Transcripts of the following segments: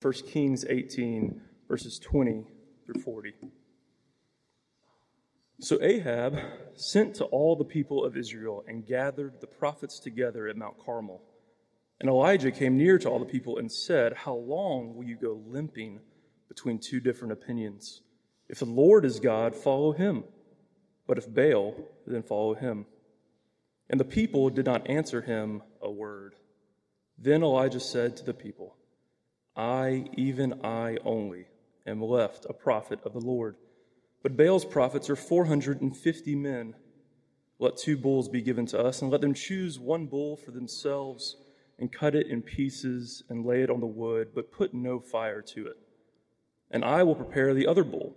1 Kings 18, verses 20 through 40. So Ahab sent to all the people of Israel and gathered the prophets together at Mount Carmel. And Elijah came near to all the people and said, How long will you go limping between two different opinions? If the Lord is God, follow him. But if Baal, then follow him. And the people did not answer him a word. Then Elijah said to the people, I, even I only, am left a prophet of the Lord. But Baal's prophets are 450 men. Let two bulls be given to us, and let them choose one bull for themselves, and cut it in pieces, and lay it on the wood, but put no fire to it. And I will prepare the other bull,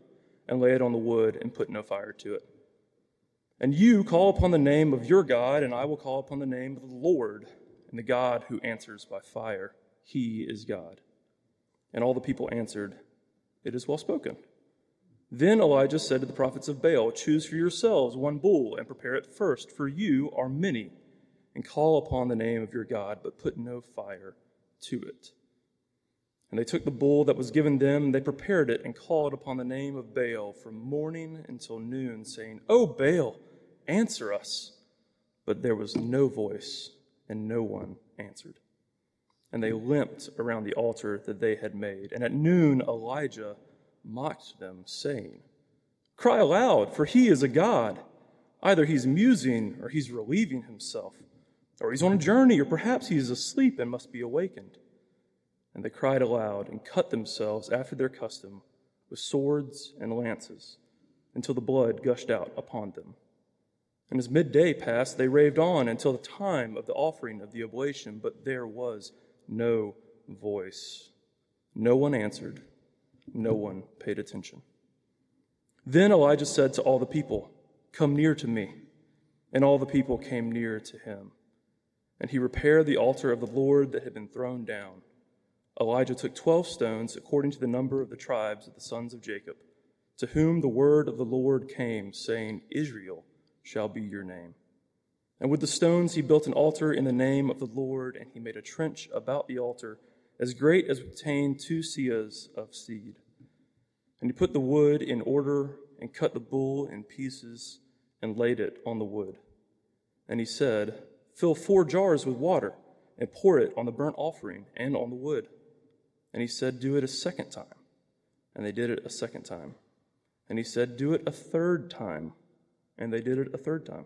and lay it on the wood, and put no fire to it. And you call upon the name of your God, and I will call upon the name of the Lord, and the God who answers by fire. He is God. And all the people answered, It is well spoken. Then Elijah said to the prophets of Baal, Choose for yourselves one bull and prepare it first, for you are many, and call upon the name of your God, but put no fire to it. And they took the bull that was given them, they prepared it, and called upon the name of Baal from morning until noon, saying, O Baal, answer us. But there was no voice, and no one answered and they limped around the altar that they had made. And at noon, Elijah mocked them, saying, Cry aloud, for he is a God. Either he's musing, or he's relieving himself, or he's on a journey, or perhaps he is asleep and must be awakened. And they cried aloud and cut themselves after their custom with swords and lances until the blood gushed out upon them. And as midday passed, they raved on until the time of the offering of the oblation, but there was no voice. No one answered. No one paid attention. Then Elijah said to all the people, Come near to me. And all the people came near to him. And he repaired the altar of the Lord that had been thrown down. Elijah took twelve stones, according to the number of the tribes of the sons of Jacob, to whom the word of the Lord came, saying, Israel shall be your name. And with the stones he built an altar in the name of the Lord, and he made a trench about the altar as great as would contain two seahs of seed. And he put the wood in order and cut the bull in pieces and laid it on the wood. And he said, Fill four jars with water and pour it on the burnt offering and on the wood. And he said, Do it a second time. And they did it a second time. And he said, Do it a third time. And they did it a third time.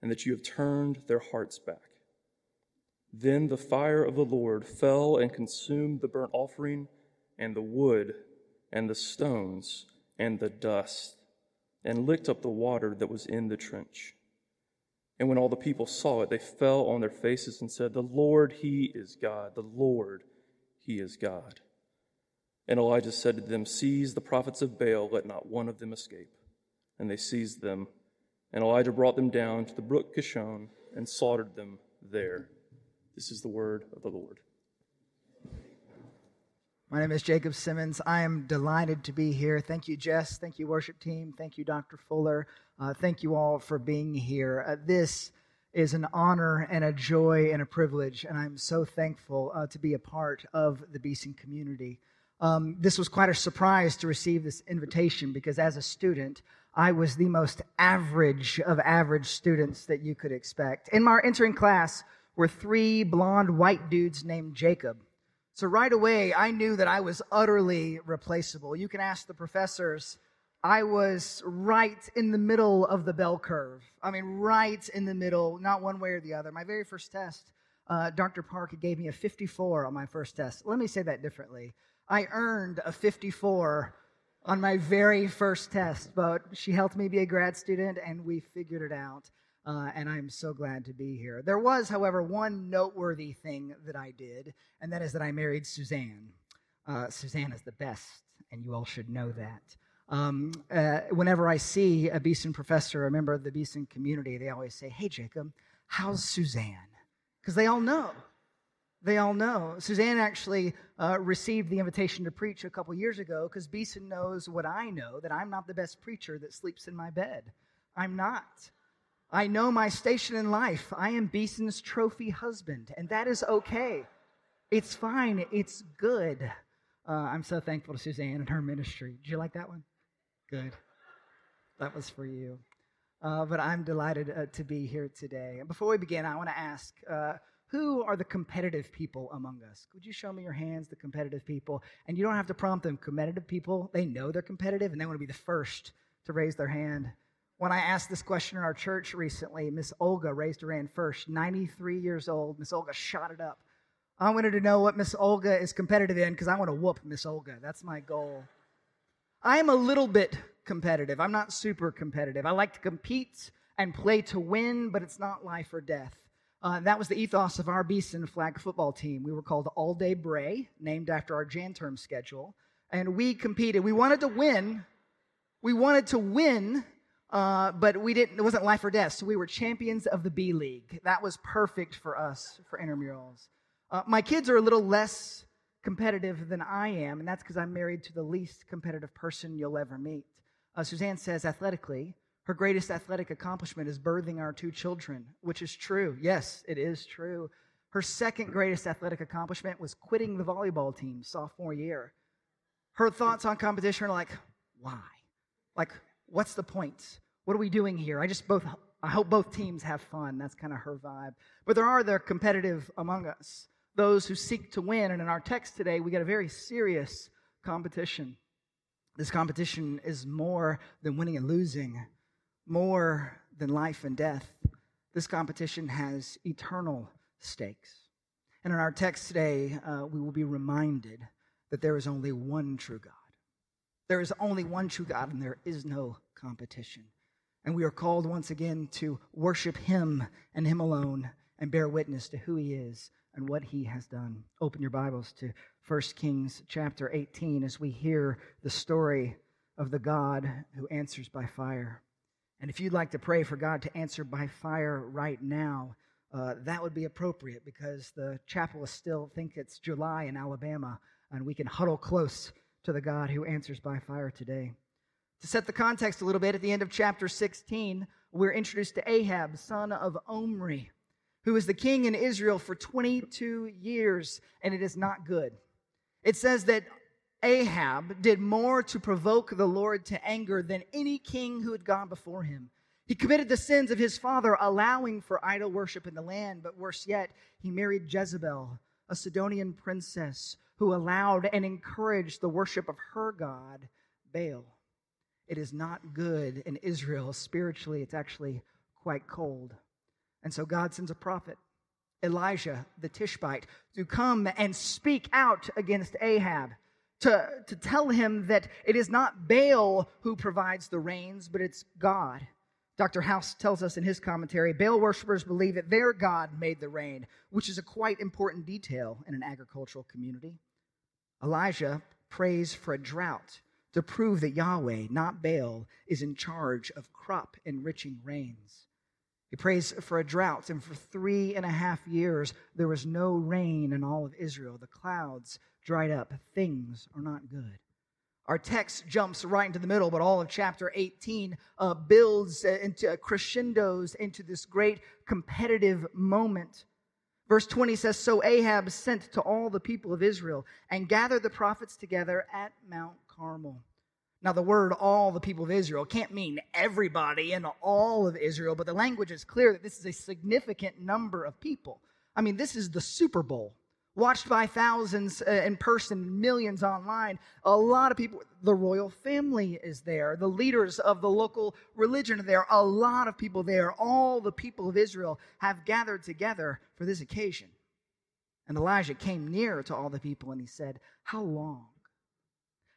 and that you have turned their hearts back. Then the fire of the Lord fell and consumed the burnt offering and the wood and the stones and the dust and licked up the water that was in the trench. And when all the people saw it, they fell on their faces and said, The Lord, He is God. The Lord, He is God. And Elijah said to them, Seize the prophets of Baal, let not one of them escape. And they seized them and Elijah brought them down to the brook Kishon and slaughtered them there. This is the word of the Lord. My name is Jacob Simmons. I am delighted to be here. Thank you, Jess. Thank you, worship team. Thank you, Dr. Fuller. Uh, thank you all for being here. Uh, this is an honor and a joy and a privilege, and I'm so thankful uh, to be a part of the Beeson community. Um, this was quite a surprise to receive this invitation because as a student, I was the most average of average students that you could expect. In my entering class were three blonde white dudes named Jacob. So right away, I knew that I was utterly replaceable. You can ask the professors. I was right in the middle of the bell curve. I mean, right in the middle, not one way or the other. My very first test, uh, Dr. Park gave me a 54 on my first test. Let me say that differently. I earned a 54 on my very first test, but she helped me be a grad student and we figured it out. Uh, and I'm so glad to be here. There was, however, one noteworthy thing that I did, and that is that I married Suzanne. Uh, Suzanne is the best, and you all should know that. Um, uh, whenever I see a Beeson professor, a member of the Beeson community, they always say, Hey, Jacob, how's Suzanne? Because they all know. They all know. Suzanne actually uh, received the invitation to preach a couple years ago because Beeson knows what I know that I'm not the best preacher that sleeps in my bed. I'm not. I know my station in life. I am Beeson's trophy husband, and that is okay. It's fine. It's good. Uh, I'm so thankful to Suzanne and her ministry. Did you like that one? Good. That was for you. Uh, but I'm delighted uh, to be here today. And before we begin, I want to ask uh, who are the competitive people among us? Could you show me your hands, the competitive people? And you don't have to prompt them. Competitive people, they know they're competitive and they want to be the first to raise their hand. When I asked this question in our church recently, Miss Olga raised her hand first, 93 years old. Miss Olga shot it up. I wanted to know what Miss Olga is competitive in because I want to whoop Miss Olga. That's my goal. I am a little bit competitive. I'm not super competitive. I like to compete and play to win, but it's not life or death. Uh, that was the ethos of our Beeson flag football team. We were called All Day Bray, named after our Jan term schedule. And we competed. We wanted to win. We wanted to win, uh, but we didn't, it wasn't life or death. So we were champions of the B League. That was perfect for us, for intramurals. Uh, my kids are a little less competitive than I am, and that's because I'm married to the least competitive person you'll ever meet. Uh, Suzanne says athletically, her greatest athletic accomplishment is birthing our two children, which is true. Yes, it is true. Her second greatest athletic accomplishment was quitting the volleyball team sophomore year. Her thoughts on competition are like, why? Like, what's the point? What are we doing here? I just both I hope both teams have fun. That's kind of her vibe. But there are the competitive among us those who seek to win. And in our text today, we get a very serious competition. This competition is more than winning and losing, more than life and death. This competition has eternal stakes. And in our text today, uh, we will be reminded that there is only one true God. There is only one true God, and there is no competition. And we are called once again to worship Him and Him alone and bear witness to who He is and what he has done. Open your Bibles to 1 Kings chapter 18 as we hear the story of the God who answers by fire. And if you'd like to pray for God to answer by fire right now, uh, that would be appropriate because the chapel is still think it's July in Alabama, and we can huddle close to the God who answers by fire today. To set the context a little bit, at the end of chapter 16, we're introduced to Ahab, son of Omri who was the king in Israel for 22 years, and it is not good. It says that Ahab did more to provoke the Lord to anger than any king who had gone before him. He committed the sins of his father, allowing for idol worship in the land, but worse yet, he married Jezebel, a Sidonian princess who allowed and encouraged the worship of her god, Baal. It is not good in Israel. Spiritually, it's actually quite cold. And so God sends a prophet, Elijah the Tishbite, to come and speak out against Ahab, to, to tell him that it is not Baal who provides the rains, but it's God. Dr. House tells us in his commentary Baal worshippers believe that their God made the rain, which is a quite important detail in an agricultural community. Elijah prays for a drought to prove that Yahweh, not Baal, is in charge of crop enriching rains. He prays for a drought, and for three and a half years there was no rain in all of Israel. The clouds dried up. Things are not good. Our text jumps right into the middle, but all of chapter 18 uh, builds uh, into uh, crescendos into this great competitive moment. Verse 20 says So Ahab sent to all the people of Israel and gathered the prophets together at Mount Carmel. Now, the word all the people of Israel can't mean everybody in all of Israel, but the language is clear that this is a significant number of people. I mean, this is the Super Bowl, watched by thousands uh, in person, millions online. A lot of people, the royal family is there, the leaders of the local religion are there, a lot of people there. All the people of Israel have gathered together for this occasion. And Elijah came near to all the people and he said, How long?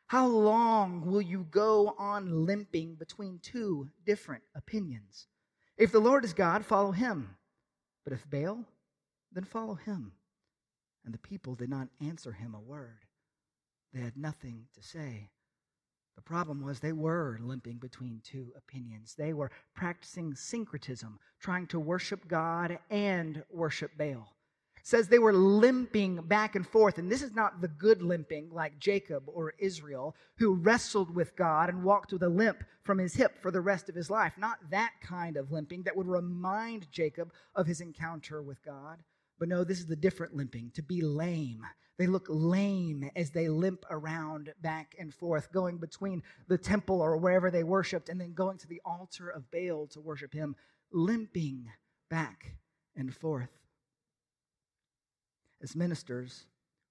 How long will you go on limping between two different opinions? If the Lord is God, follow him. But if Baal, then follow him. And the people did not answer him a word. they had nothing to say. The problem was they were limping between two opinions. They were practicing syncretism, trying to worship God and worship Baal. It says they were limping back and forth, and this is not the good limping like Jacob or Israel, who wrestled with God and walked with a limp from his hip for the rest of his life. Not that kind of limping that would remind Jacob of his encounter with God. But no, this is the different limping, to be lame, they look lame as they limp around back and forth, going between the temple or wherever they worshiped and then going to the altar of Baal to worship him, limping back and forth. As ministers,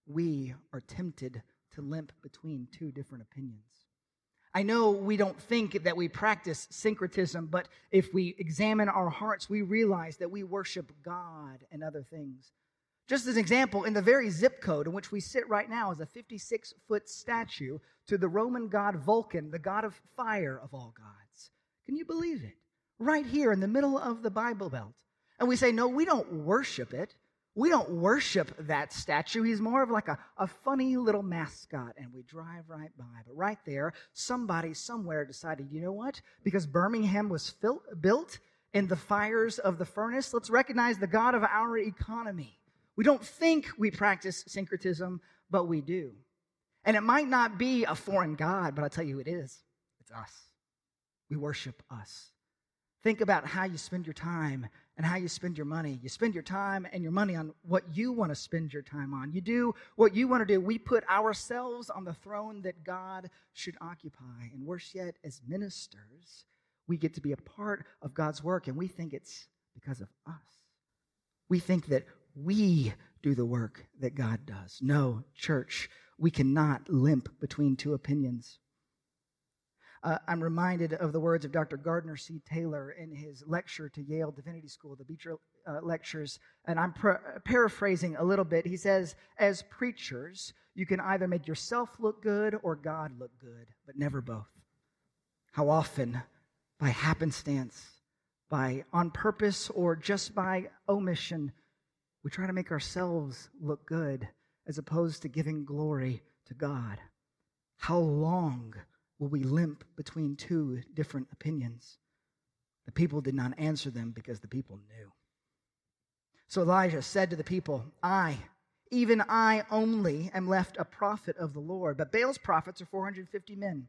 we are tempted to limp between two different opinions. I know we don't think that we practice syncretism, but if we examine our hearts, we realize that we worship God and other things. Just as an example, in the very zip code in which we sit right now is a 56 foot statue to the Roman god Vulcan, the god of fire of all gods. Can you believe it? Right here in the middle of the Bible Belt. And we say, no, we don't worship it. We don't worship that statue. He's more of like a, a funny little mascot, and we drive right by. But right there, somebody somewhere decided, you know what? Because Birmingham was fil- built in the fires of the furnace, let's recognize the God of our economy. We don't think we practice syncretism, but we do. And it might not be a foreign God, but I'll tell you it is. It's us. We worship us. Think about how you spend your time and how you spend your money. You spend your time and your money on what you want to spend your time on. You do what you want to do. We put ourselves on the throne that God should occupy. And worse yet, as ministers, we get to be a part of God's work, and we think it's because of us. We think that we do the work that God does. No, church, we cannot limp between two opinions. Uh, I'm reminded of the words of Dr. Gardner C. Taylor in his lecture to Yale Divinity School, the Beecher uh, Lectures, and I'm paraphrasing a little bit. He says, As preachers, you can either make yourself look good or God look good, but never both. How often, by happenstance, by on purpose, or just by omission, we try to make ourselves look good as opposed to giving glory to God. How long will we limp between two different opinions? The people did not answer them because the people knew. So Elijah said to the people, I, even I only, am left a prophet of the Lord, but Baal's prophets are 450 men.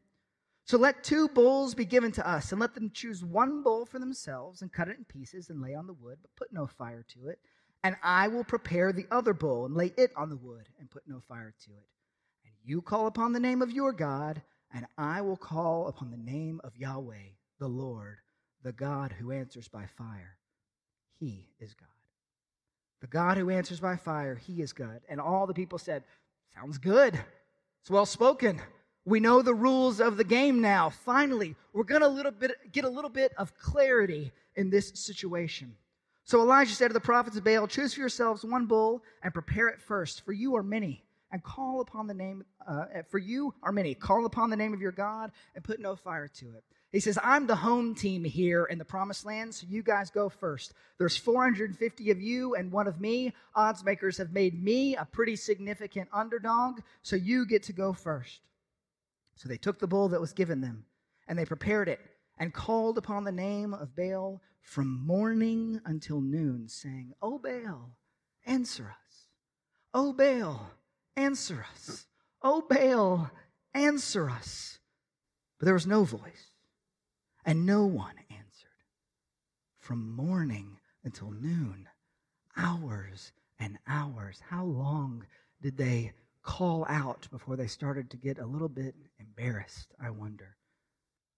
So let two bulls be given to us, and let them choose one bull for themselves, and cut it in pieces, and lay on the wood, but put no fire to it and I will prepare the other bull and lay it on the wood and put no fire to it. And you call upon the name of your God, and I will call upon the name of Yahweh, the Lord, the God who answers by fire. He is God. The God who answers by fire, he is God. And all the people said, Sounds good. It's well spoken. We know the rules of the game now. Finally, we're going to get a little bit of clarity in this situation. So Elijah said to the prophets of Baal, Choose for yourselves one bull and prepare it first, for you are many, and call upon the name, uh, for you are many. Call upon the name of your God and put no fire to it. He says, I'm the home team here in the promised land, so you guys go first. There's 450 of you and one of me. Odds makers have made me a pretty significant underdog, so you get to go first. So they took the bull that was given them, and they prepared it and called upon the name of Baal from morning until noon, saying, O Baal, answer us. O Baal, answer us. O Baal, answer us. But there was no voice, and no one answered. From morning until noon, hours and hours. How long did they call out before they started to get a little bit embarrassed, I wonder?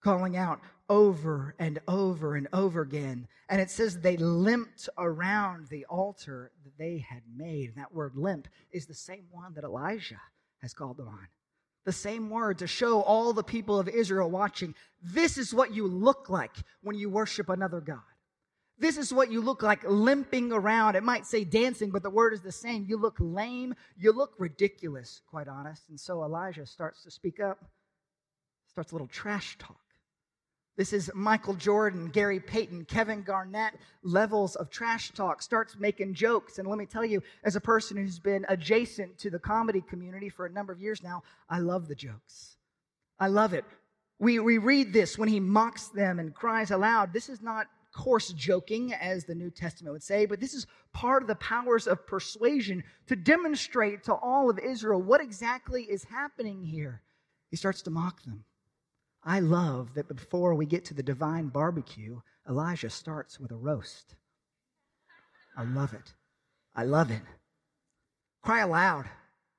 Calling out over and over and over again. And it says they limped around the altar that they had made. And that word limp is the same one that Elijah has called them on. The same word to show all the people of Israel watching this is what you look like when you worship another God. This is what you look like limping around. It might say dancing, but the word is the same. You look lame. You look ridiculous, quite honest. And so Elijah starts to speak up, starts a little trash talk This is Michael Jordan, Gary Payton, Kevin Garnett levels of trash talk, starts making jokes. And let me tell you, as a person who's been adjacent to the comedy community for a number of years now, I love the jokes. I love it. We, we read this when he mocks them and cries aloud. This is not coarse joking, as the New Testament would say, but this is part of the powers of persuasion to demonstrate to all of Israel what exactly is happening here. He starts to mock them. I love that before we get to the divine barbecue, Elijah starts with a roast. I love it. I love it. Cry aloud.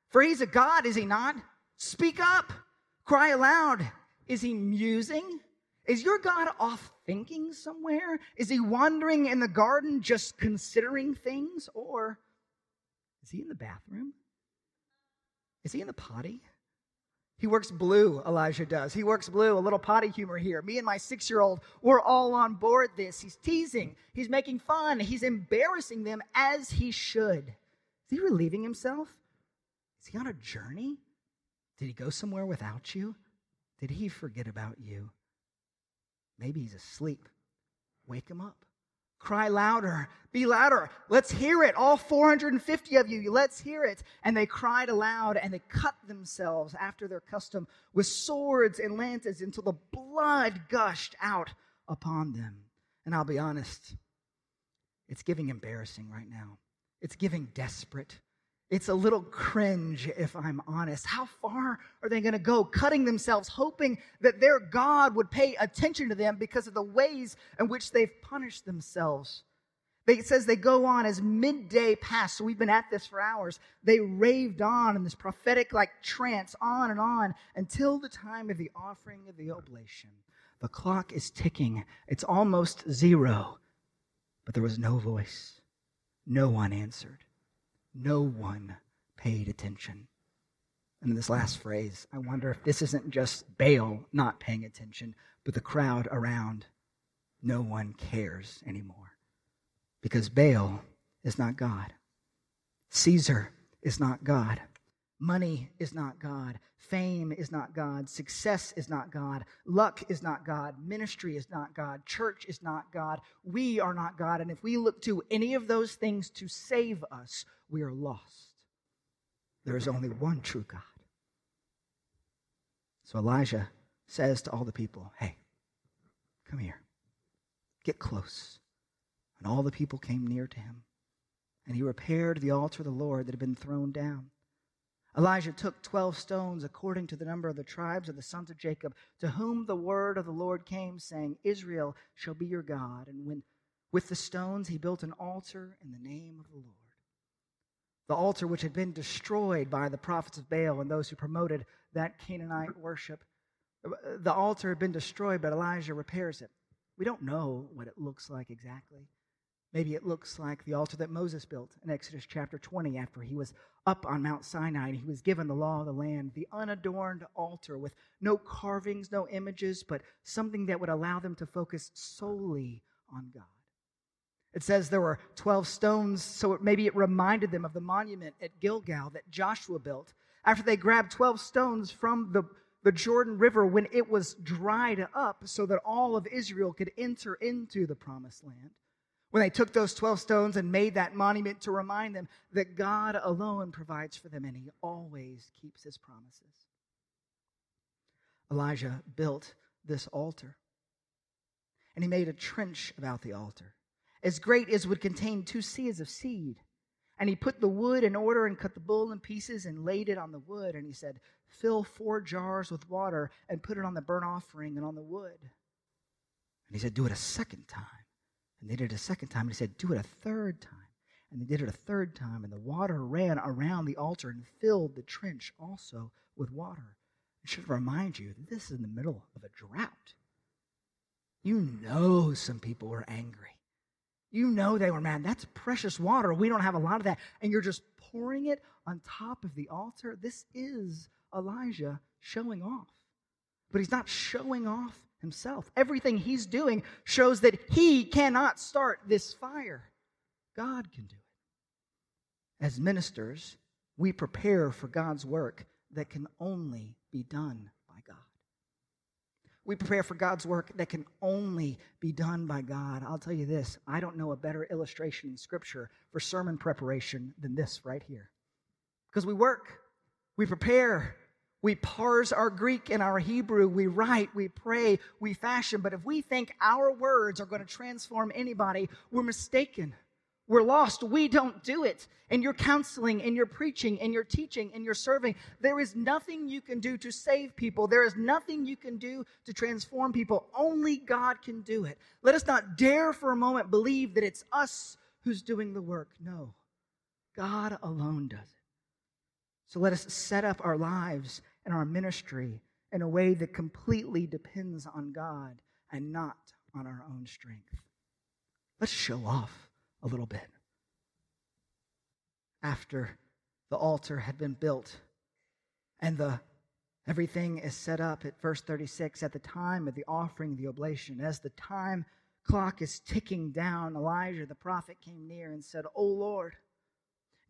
For he's a God, is he not? Speak up. Cry aloud. Is he musing? Is your God off thinking somewhere? Is he wandering in the garden just considering things? Or is he in the bathroom? Is he in the potty? He works blue, Elijah does. He works blue, a little potty humor here. Me and my six year old, we're all on board this. He's teasing, he's making fun, he's embarrassing them as he should. Is he relieving himself? Is he on a journey? Did he go somewhere without you? Did he forget about you? Maybe he's asleep. Wake him up. Cry louder. Be louder. Let's hear it. All 450 of you, let's hear it. And they cried aloud and they cut themselves after their custom with swords and lances until the blood gushed out upon them. And I'll be honest, it's giving embarrassing right now. It's giving desperate. It's a little cringe, if I'm honest. How far are they going to go, cutting themselves, hoping that their God would pay attention to them because of the ways in which they've punished themselves? It says they go on as midday passed. So we've been at this for hours. They raved on in this prophetic like trance, on and on until the time of the offering of the oblation. The clock is ticking. It's almost zero. But there was no voice. No one answered. No one paid attention. And in this last phrase, I wonder if this isn't just Baal not paying attention, but the crowd around. No one cares anymore. Because Baal is not God. Caesar is not God. Money is not God. Fame is not God. Success is not God. Luck is not God. Ministry is not God. Church is not God. We are not God. And if we look to any of those things to save us, we are lost. There is only one true God. So Elijah says to all the people, Hey, come here, get close. And all the people came near to him. And he repaired the altar of the Lord that had been thrown down. Elijah took 12 stones according to the number of the tribes of the sons of Jacob, to whom the word of the Lord came, saying, Israel shall be your God. And when with the stones he built an altar in the name of the Lord the altar which had been destroyed by the prophets of Baal and those who promoted that Canaanite worship. The altar had been destroyed, but Elijah repairs it. We don't know what it looks like exactly. Maybe it looks like the altar that Moses built in Exodus chapter 20 after he was up on Mount Sinai and he was given the law of the land, the unadorned altar with no carvings, no images, but something that would allow them to focus solely on God. It says there were 12 stones, so it, maybe it reminded them of the monument at Gilgal that Joshua built. After they grabbed 12 stones from the, the Jordan River when it was dried up so that all of Israel could enter into the promised land. When they took those 12 stones and made that monument to remind them that God alone provides for them and he always keeps his promises. Elijah built this altar and he made a trench about the altar as great as would contain two seahs of seed. And he put the wood in order and cut the bull in pieces and laid it on the wood. And he said, Fill four jars with water and put it on the burnt offering and on the wood. And he said, Do it a second time. And they did it a second time. And he said, Do it a third time. And they did it a third time. And the water ran around the altar and filled the trench also with water. I should remind you that this is in the middle of a drought. You know some people were angry. You know they were mad. That's precious water. We don't have a lot of that. And you're just pouring it on top of the altar. This is Elijah showing off. But he's not showing off himself. Everything he's doing shows that he cannot start this fire. God can do it. As ministers, we prepare for God's work that can only be done by God. We prepare for God's work that can only be done by God. I'll tell you this I don't know a better illustration in Scripture for sermon preparation than this right here. Because we work, we prepare, we parse our Greek and our Hebrew, we write, we pray, we fashion. But if we think our words are going to transform anybody, we're mistaken. We're lost. We don't do it. In your counseling, in your preaching, in your teaching, in your serving, there is nothing you can do to save people. There is nothing you can do to transform people. Only God can do it. Let us not dare for a moment believe that it's us who's doing the work. No, God alone does it. So let us set up our lives and our ministry in a way that completely depends on God and not on our own strength. Let's show off a little bit. After the altar had been built and the everything is set up at verse 36 at the time of the offering the oblation as the time clock is ticking down elijah the prophet came near and said o lord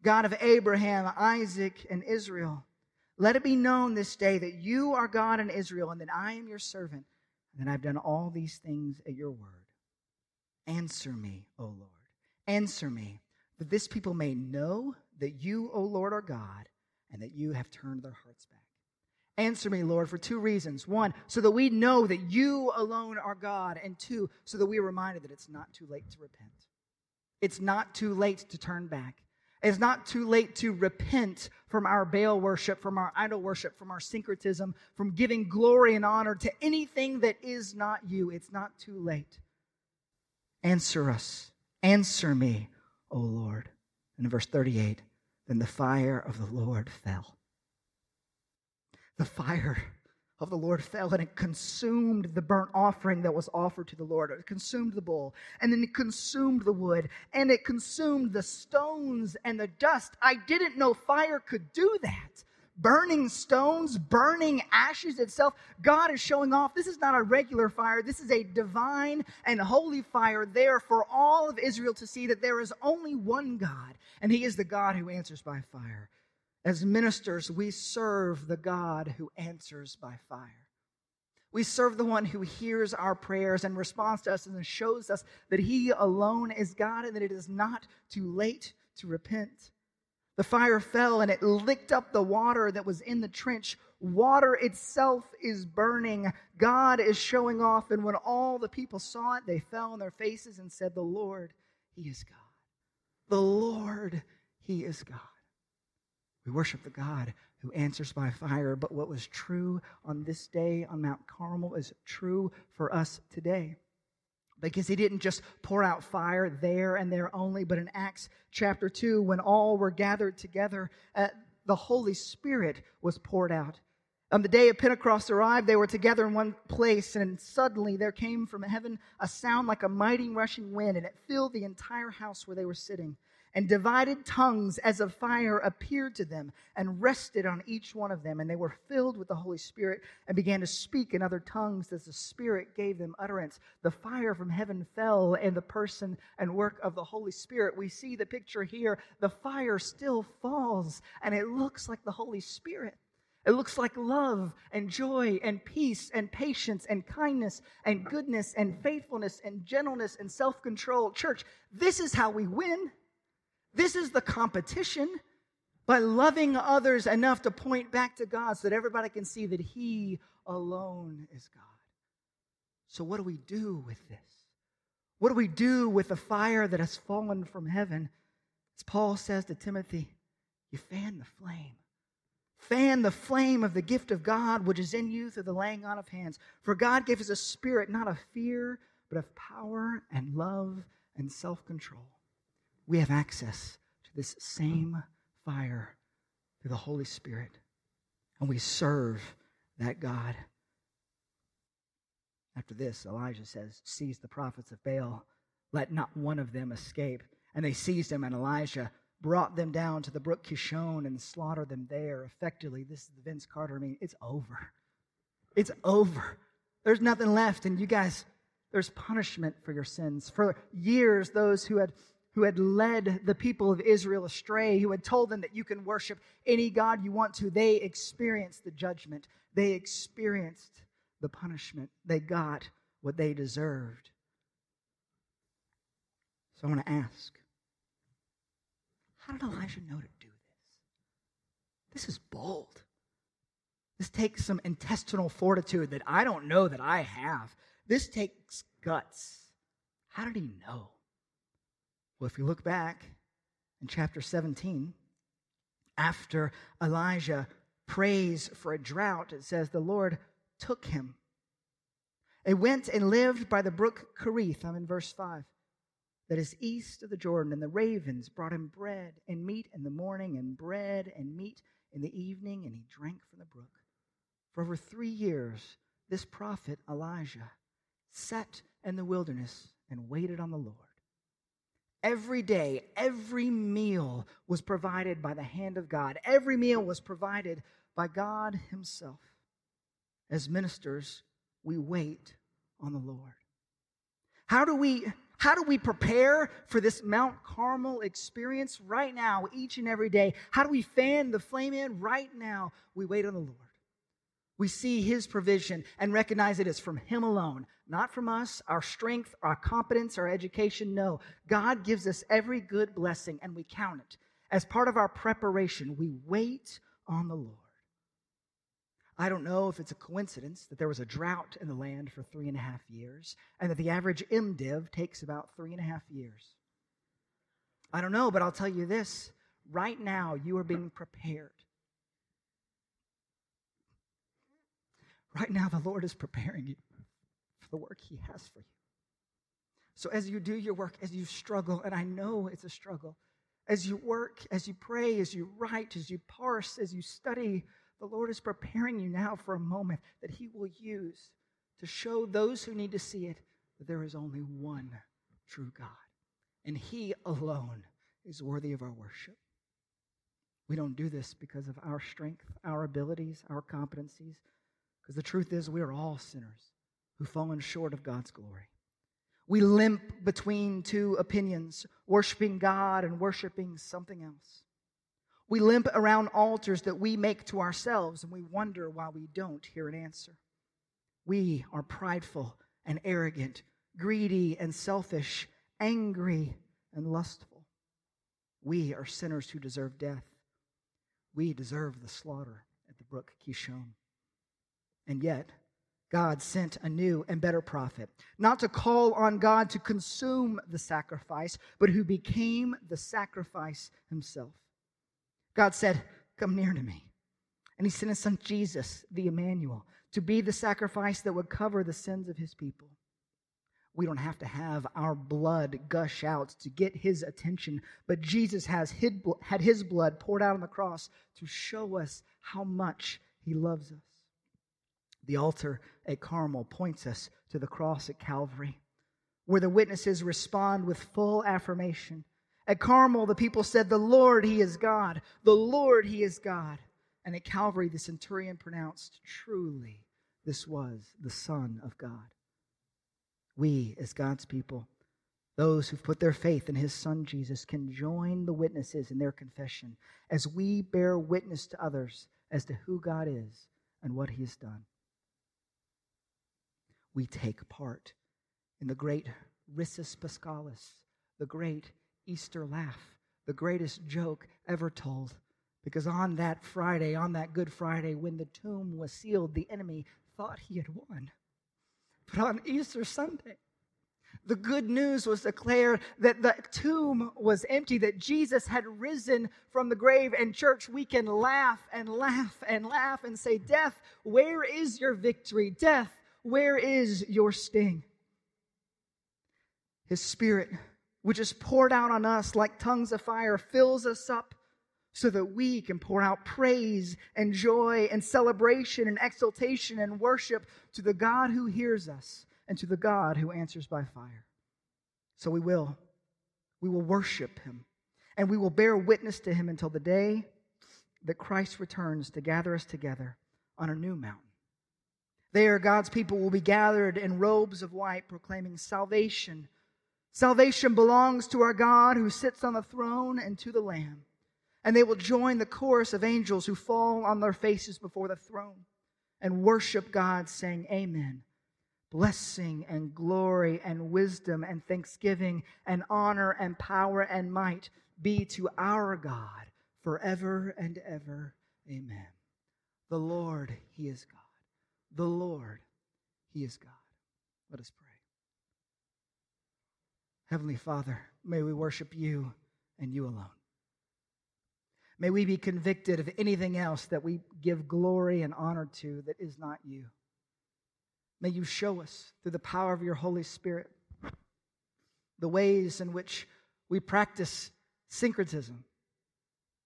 god of abraham isaac and israel let it be known this day that you are god in israel and that i am your servant and that i've done all these things at your word answer me o lord Answer me, that this people may know that you, O Lord, are God, and that you have turned their hearts back. Answer me, Lord, for two reasons. One, so that we know that you alone are God, and two, so that we are reminded that it's not too late to repent. It's not too late to turn back. It's not too late to repent from our Baal worship, from our idol worship, from our syncretism, from giving glory and honor to anything that is not you. It's not too late. Answer us Answer me, O Lord. And in verse 38, then the fire of the Lord fell. The fire of the Lord fell and it consumed the burnt offering that was offered to the Lord. It consumed the bull and then it consumed the wood and it consumed the stones and the dust. I didn't know fire could do that burning stones, burning ashes itself. God is showing off this is not a regular fire, this is a divine and holy fire there for all of Israel to see that there is only one God, and He is the God who answers by fire. As ministers, we serve the God who answers by fire. We serve the one who hears our prayers and responds to us and shows us that He alone is God and that it is not too late to repent. The fire fell and it licked up the water that was in the trench. Water itself is burning. God is showing off. And when all the people saw it, they fell on their faces and said, The Lord, He is God. The Lord, He is God. We worship the God who answers by fire. But what was true on this day on Mount Carmel is true for us today because he didn't just pour out fire there and there only, but in Acts chapter 2, when all were gathered together, uh, the Holy Spirit was poured out. On the day of Pentecost arrived, they were together in one place, and suddenly there came from heaven a sound like a mighty rushing wind, and it filled the entire house where they were sitting and divided tongues as of fire appeared to them and rested on each one of them. And they were filled with the Holy Spirit and began to speak in other tongues as the Spirit gave them utterance. The fire from heaven fell in the person and work of the Holy Spirit. We see the picture here. The fire still falls, and it looks like the Holy Spirit. It looks like love and joy and peace and patience and kindness and goodness and faithfulness and gentleness and self control. Church, this is how we win. This is the competition by loving others enough to point back to God so that everybody can see that He alone is God. So, what do we do with this? What do we do with the fire that has fallen from heaven? As Paul says to Timothy, you fan the flame. Fan the flame of the gift of God which is in you through the laying on of hands. For God gave us a spirit not of fear, but of power and love and self control we have access to this same fire through the Holy Spirit. And we serve that God. After this, Elijah says, Seize the prophets of Baal, let not one of them escape. And they seized him, and Elijah brought them down to the brook Kishon and slaughtered them there. Effectively, this is the Vince Carter. I mean, it's over. It's over. There's nothing left. And you guys, there's punishment for your sins. For years, those who had who had led the people of Israel astray, who had told them that you can worship any God you want to, they experienced the judgment. They experienced the punishment. They got what they deserved. So I want to ask how did Elijah know to do this? This is bold. This takes some intestinal fortitude that I don't know that I have. This takes guts. How did he know? Well, if you look back in chapter 17, after Elijah prays for a drought, it says the Lord took him. He went and lived by the brook Cherith. I'm in verse 5 that is east of the Jordan, and the ravens brought him bread and meat in the morning, and bread and meat in the evening, and he drank from the brook. For over three years, this prophet Elijah sat in the wilderness and waited on the Lord. Every day, every meal was provided by the hand of God. Every meal was provided by God Himself. As ministers, we wait on the Lord. How do we how do we prepare for this Mount Carmel experience right now, each and every day? How do we fan the flame in right now? We wait on the Lord. We see His provision and recognize it is from Him alone, not from us, our strength, our competence, our education. No, God gives us every good blessing and we count it. As part of our preparation, we wait on the Lord. I don't know if it's a coincidence that there was a drought in the land for three and a half years and that the average MDiv takes about three and a half years. I don't know, but I'll tell you this right now, you are being prepared. Right now, the Lord is preparing you for the work He has for you. So, as you do your work, as you struggle, and I know it's a struggle, as you work, as you pray, as you write, as you parse, as you study, the Lord is preparing you now for a moment that He will use to show those who need to see it that there is only one true God. And He alone is worthy of our worship. We don't do this because of our strength, our abilities, our competencies, because the truth is we are all sinners who've fallen short of God's glory. We limp between two opinions, worshiping God and worshiping something else. We limp around altars that we make to ourselves and we wonder why we don't hear an answer. We are prideful and arrogant, greedy and selfish, angry and lustful. We are sinners who deserve death. We deserve the slaughter at the brook Kishon. And yet, God sent a new and better prophet, not to call on God to consume the sacrifice, but who became the sacrifice himself. God said, Come near to me. And he sent his son Jesus, the Emmanuel, to be the sacrifice that would cover the sins of his people. We don't have to have our blood gush out to get his attention, but Jesus has had his blood poured out on the cross to show us how much he loves us. The altar at Carmel points us to the cross at Calvary, where the witnesses respond with full affirmation at Carmel, the people said, The Lord, He is God. The Lord, He is God. And at Calvary, the centurion pronounced, Truly, this was the Son of God. We, as God's people, those who've put their faith in His Son Jesus, can join the witnesses in their confession as we bear witness to others as to who God is and what He has done. We take part in the great Risus Paschalis, the great Easter laugh, the greatest joke ever told. Because on that Friday, on that Good Friday, when the tomb was sealed, the enemy thought he had won. But on Easter Sunday, the good news was declared that the tomb was empty, that Jesus had risen from the grave. And, church, we can laugh and laugh and laugh and say, Death, where is your victory? Death, where is your sting? His spirit which is poured out on us like tongues of fire, fills us up so that we can pour out praise and joy and celebration and exultation and worship to the God who hears us and to the God who answers by fire. So we will. We will worship him and we will bear witness to him until the day that Christ returns to gather us together on a new mountain. There, God's people will be gathered in robes of white, proclaiming salvation Salvation belongs to our God who sits on the throne and to the Lamb. And they will join the chorus of angels who fall on their faces before the throne and worship God, saying, Amen. Blessing and glory and wisdom and thanksgiving and honor and power and might be to our God forever and ever. Amen. The Lord, He is God. The Lord, He is God. Let us pray. Heavenly Father, may we worship you and you alone. May we be convicted of anything else that we give glory and honor to that is not you. May you show us through the power of your Holy Spirit the ways in which we practice syncretism,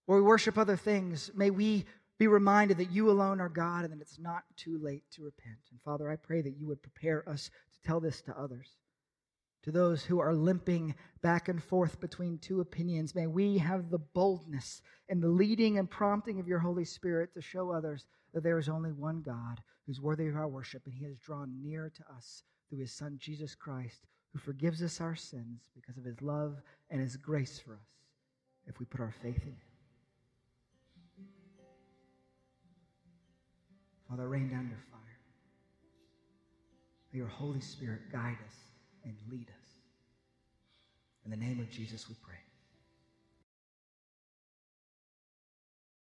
where we worship other things. May we be reminded that you alone are God and that it's not too late to repent. And Father, I pray that you would prepare us to tell this to others. To those who are limping back and forth between two opinions, may we have the boldness and the leading and prompting of your Holy Spirit to show others that there is only one God who's worthy of our worship, and he has drawn near to us through his Son, Jesus Christ, who forgives us our sins because of his love and his grace for us if we put our faith in him. Father, rain down your fire. May your Holy Spirit guide us and lead us. In the name of Jesus, we pray.